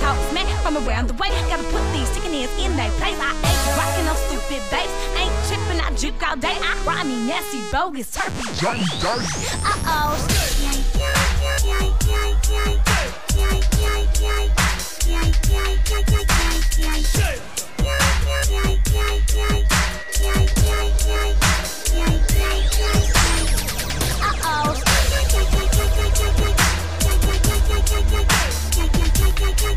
talks man from around the way. Gotta put these chicken ears in their place. I ain't rocking no stupid bass. Ain't tripping, I juke all day. I grimy, nasty, bogus, turpy. Dirty, dirty. Uh oh. Yeah. Yeah.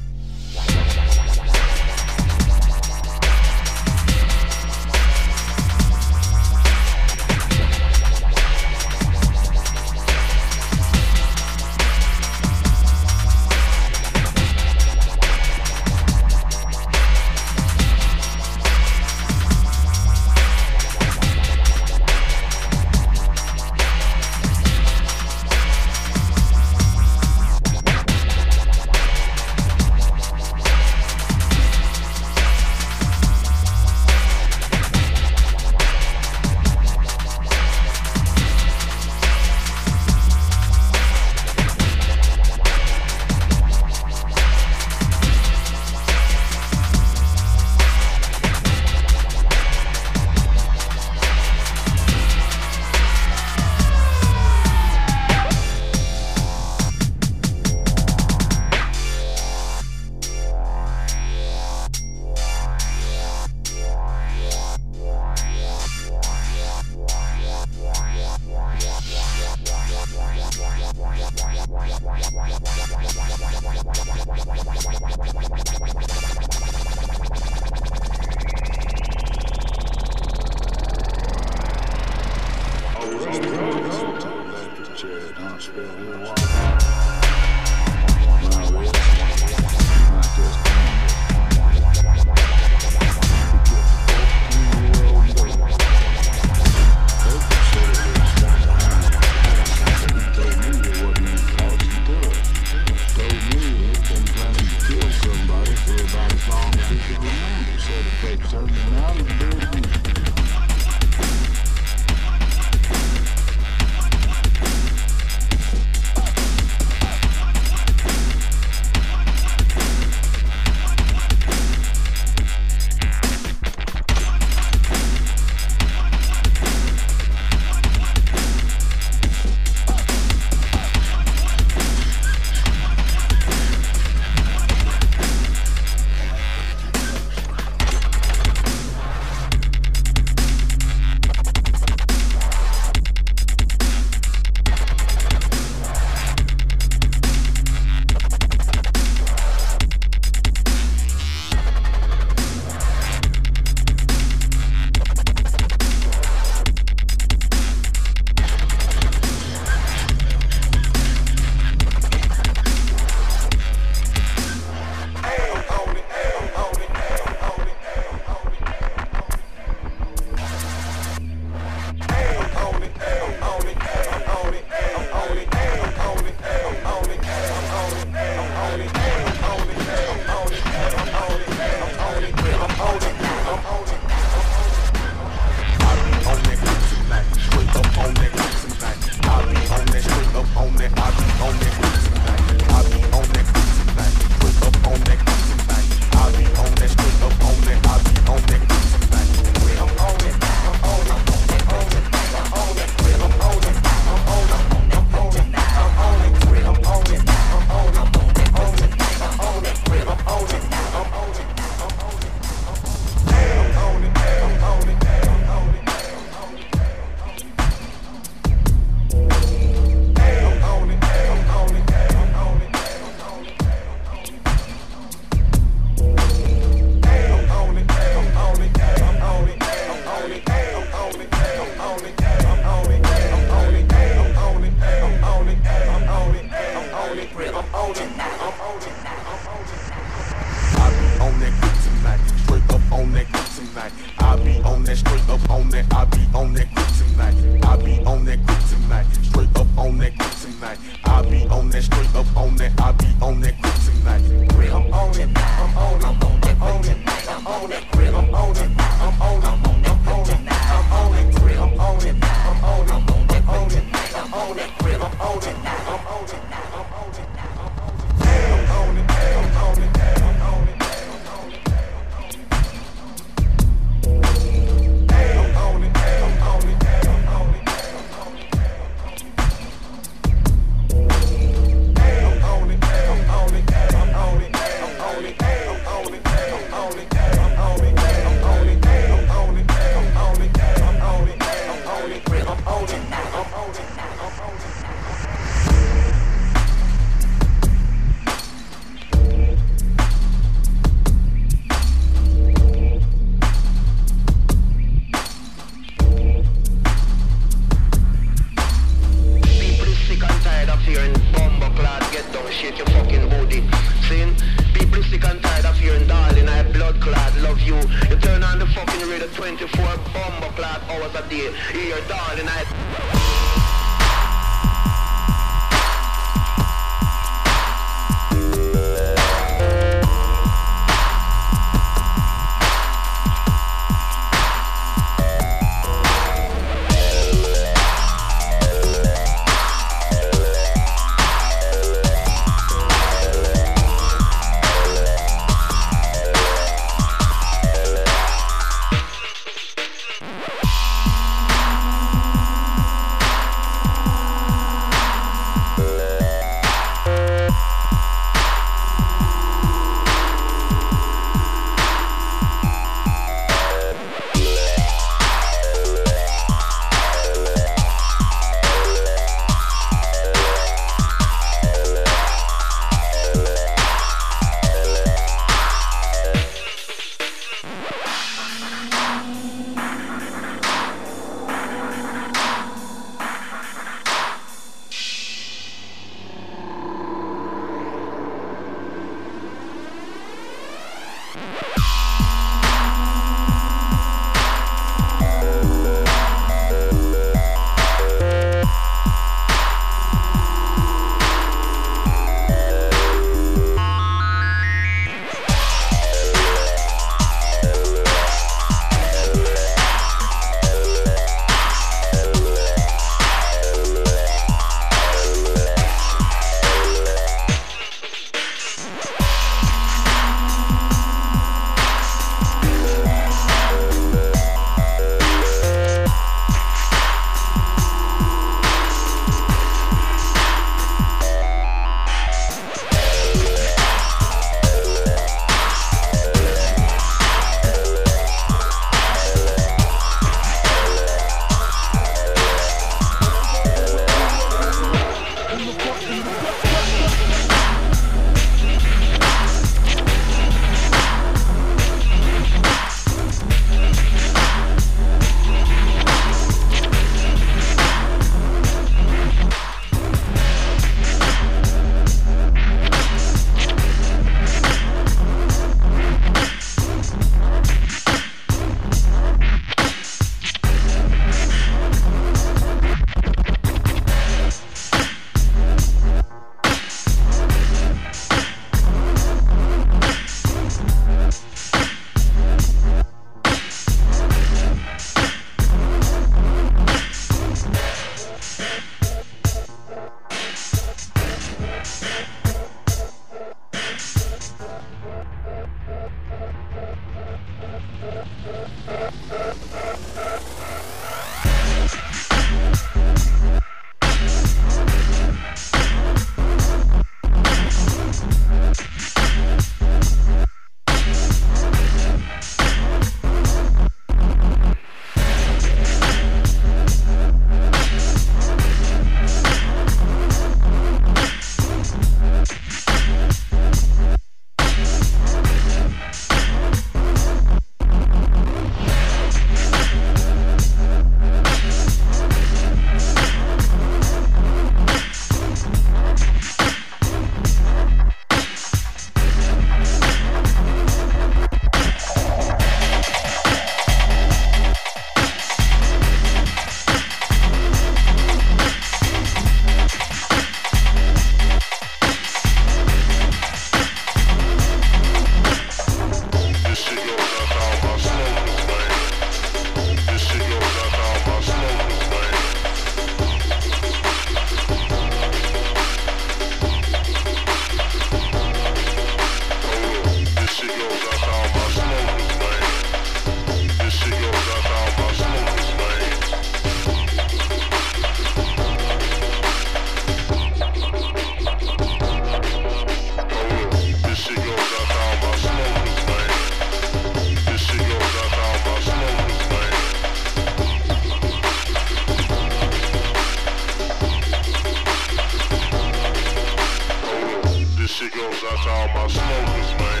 All my smokers, man.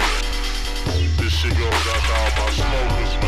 This shit goes out to all my smokers,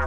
A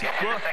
Gracias.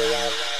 Rhythm,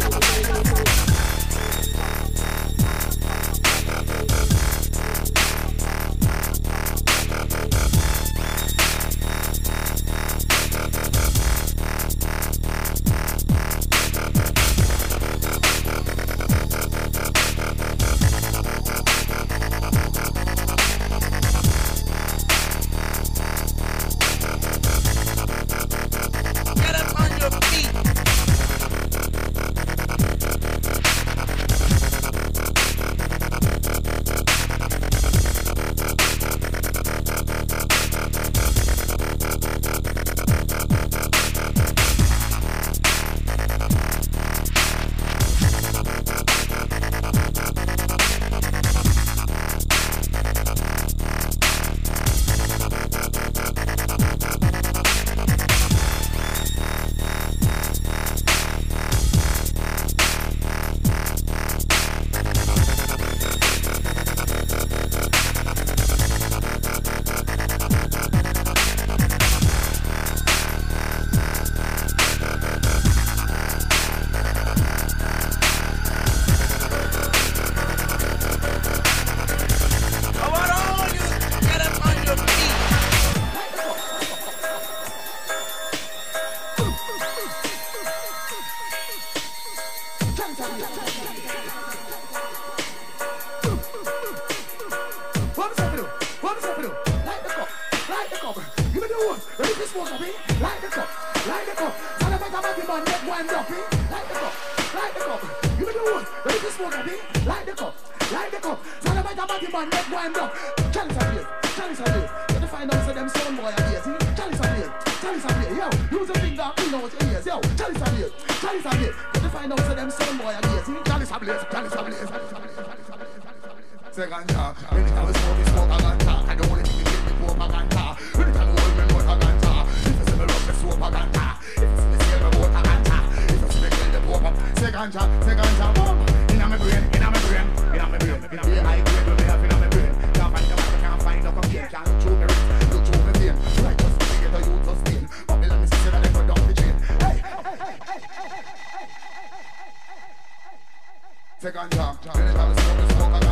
blaze, chalice a blaze, chalice a blaze, chalice a blaze. Say ganja, anytime we smoke, we smoke a ganja. I don't want to give me poor ganja. Anytime we hold me more ganja. If you see me love, me smoke a ganja. If you see me see me boat a ganja. If you see me kill the poor pop, say ganja, say ganja, boom. Inna me brain, inna me brain, inna me brain, inna me high Say ganja, anytime we smoke, we smoke a ganja. And the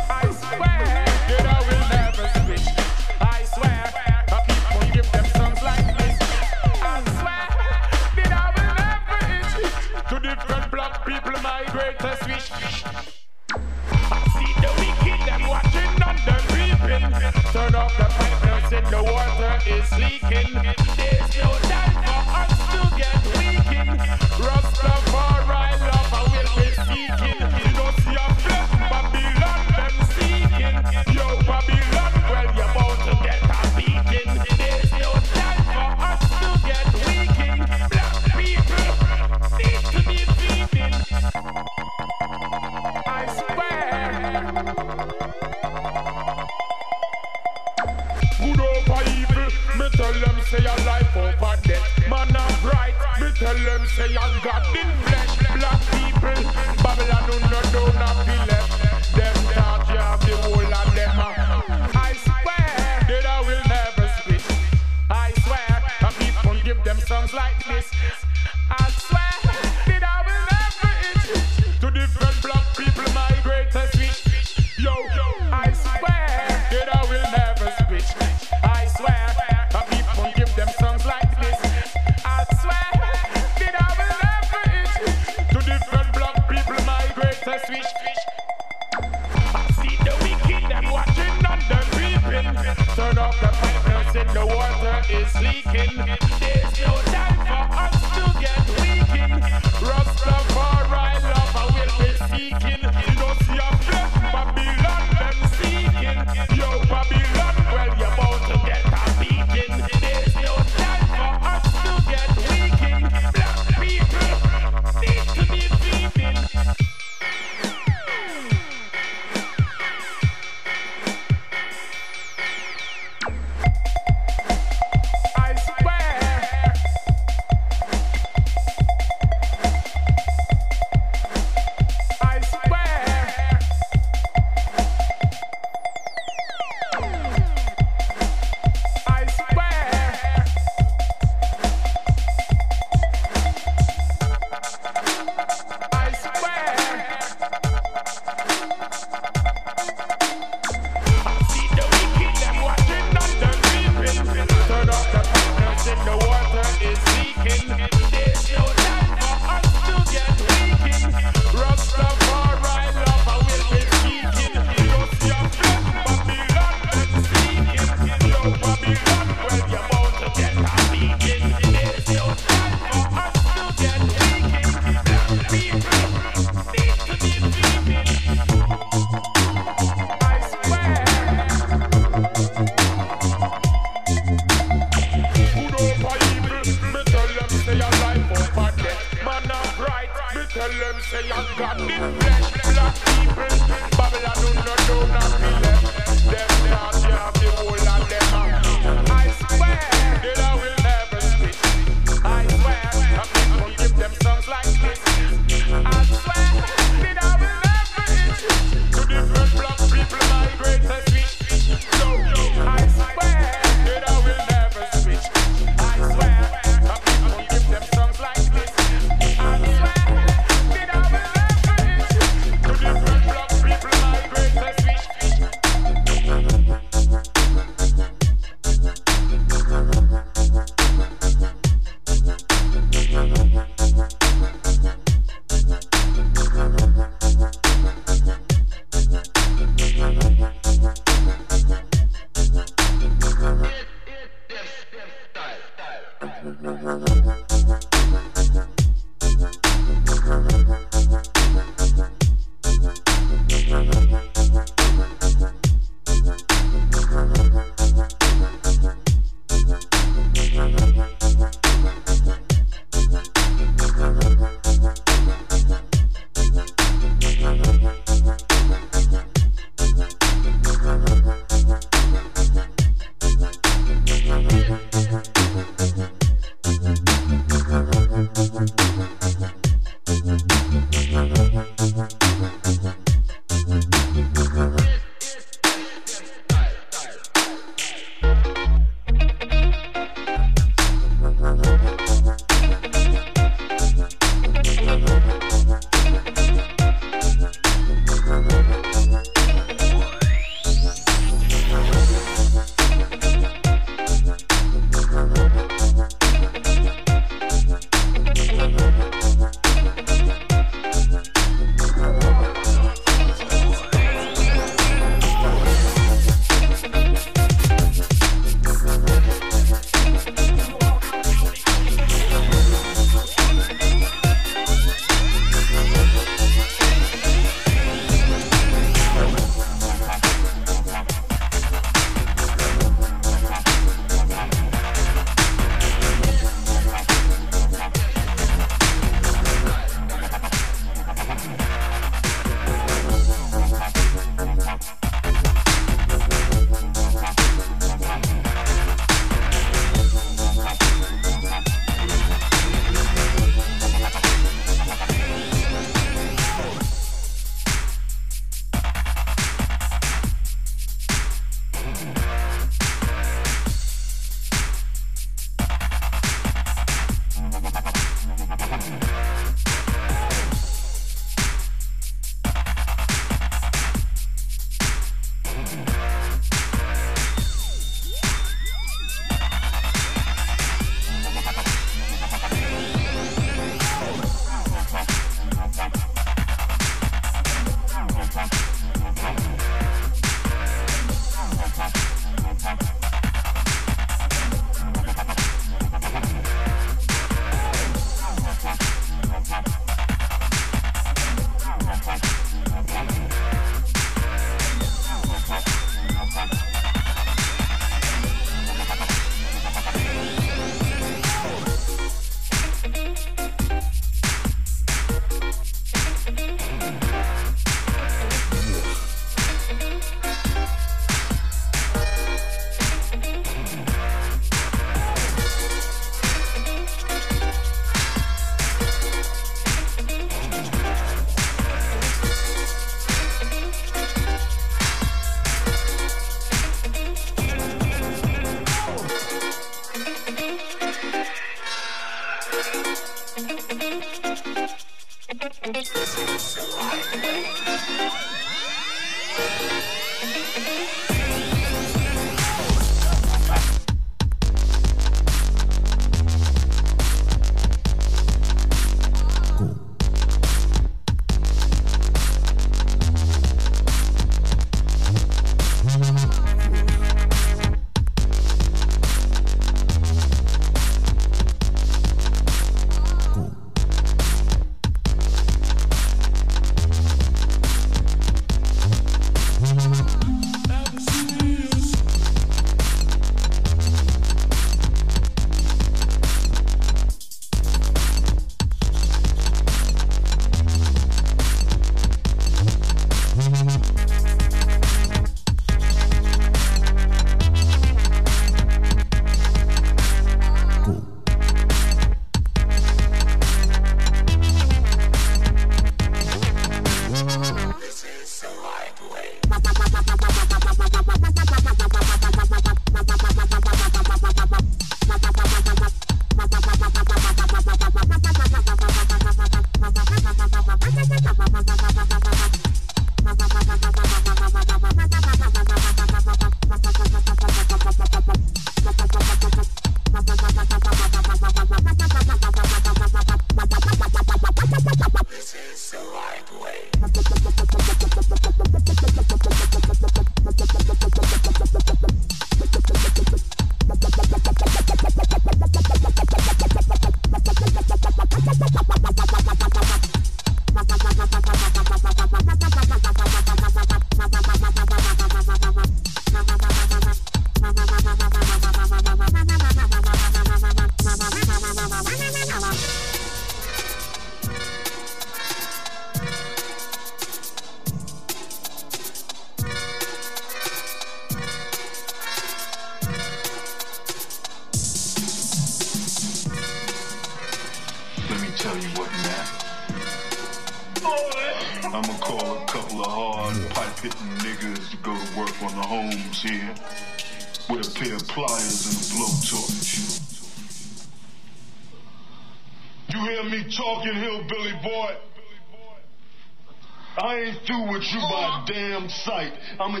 I'ma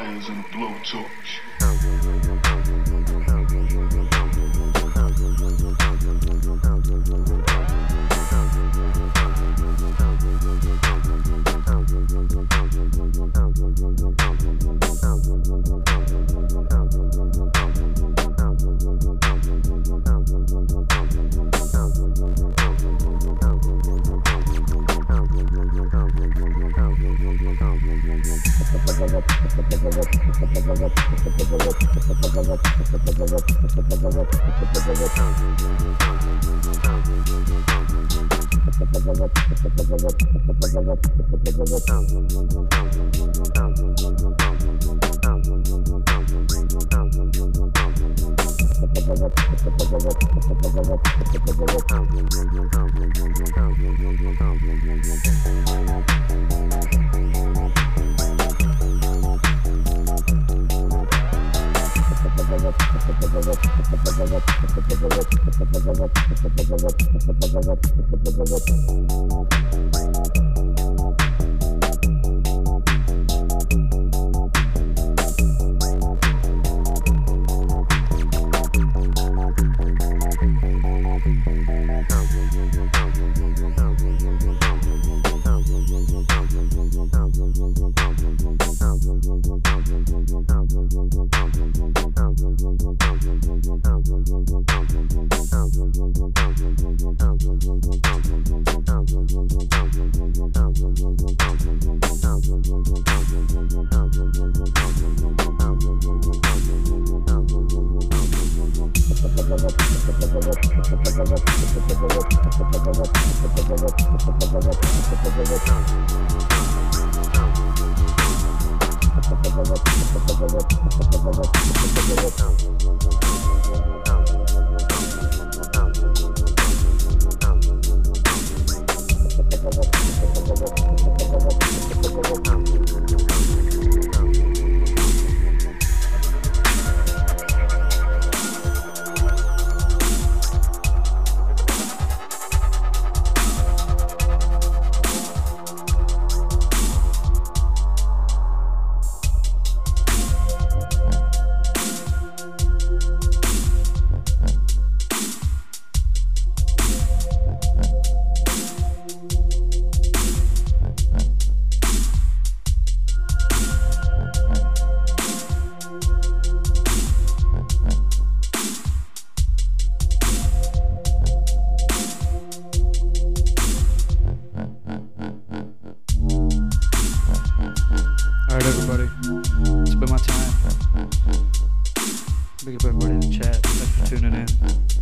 and blowtorch. Mm-hmm.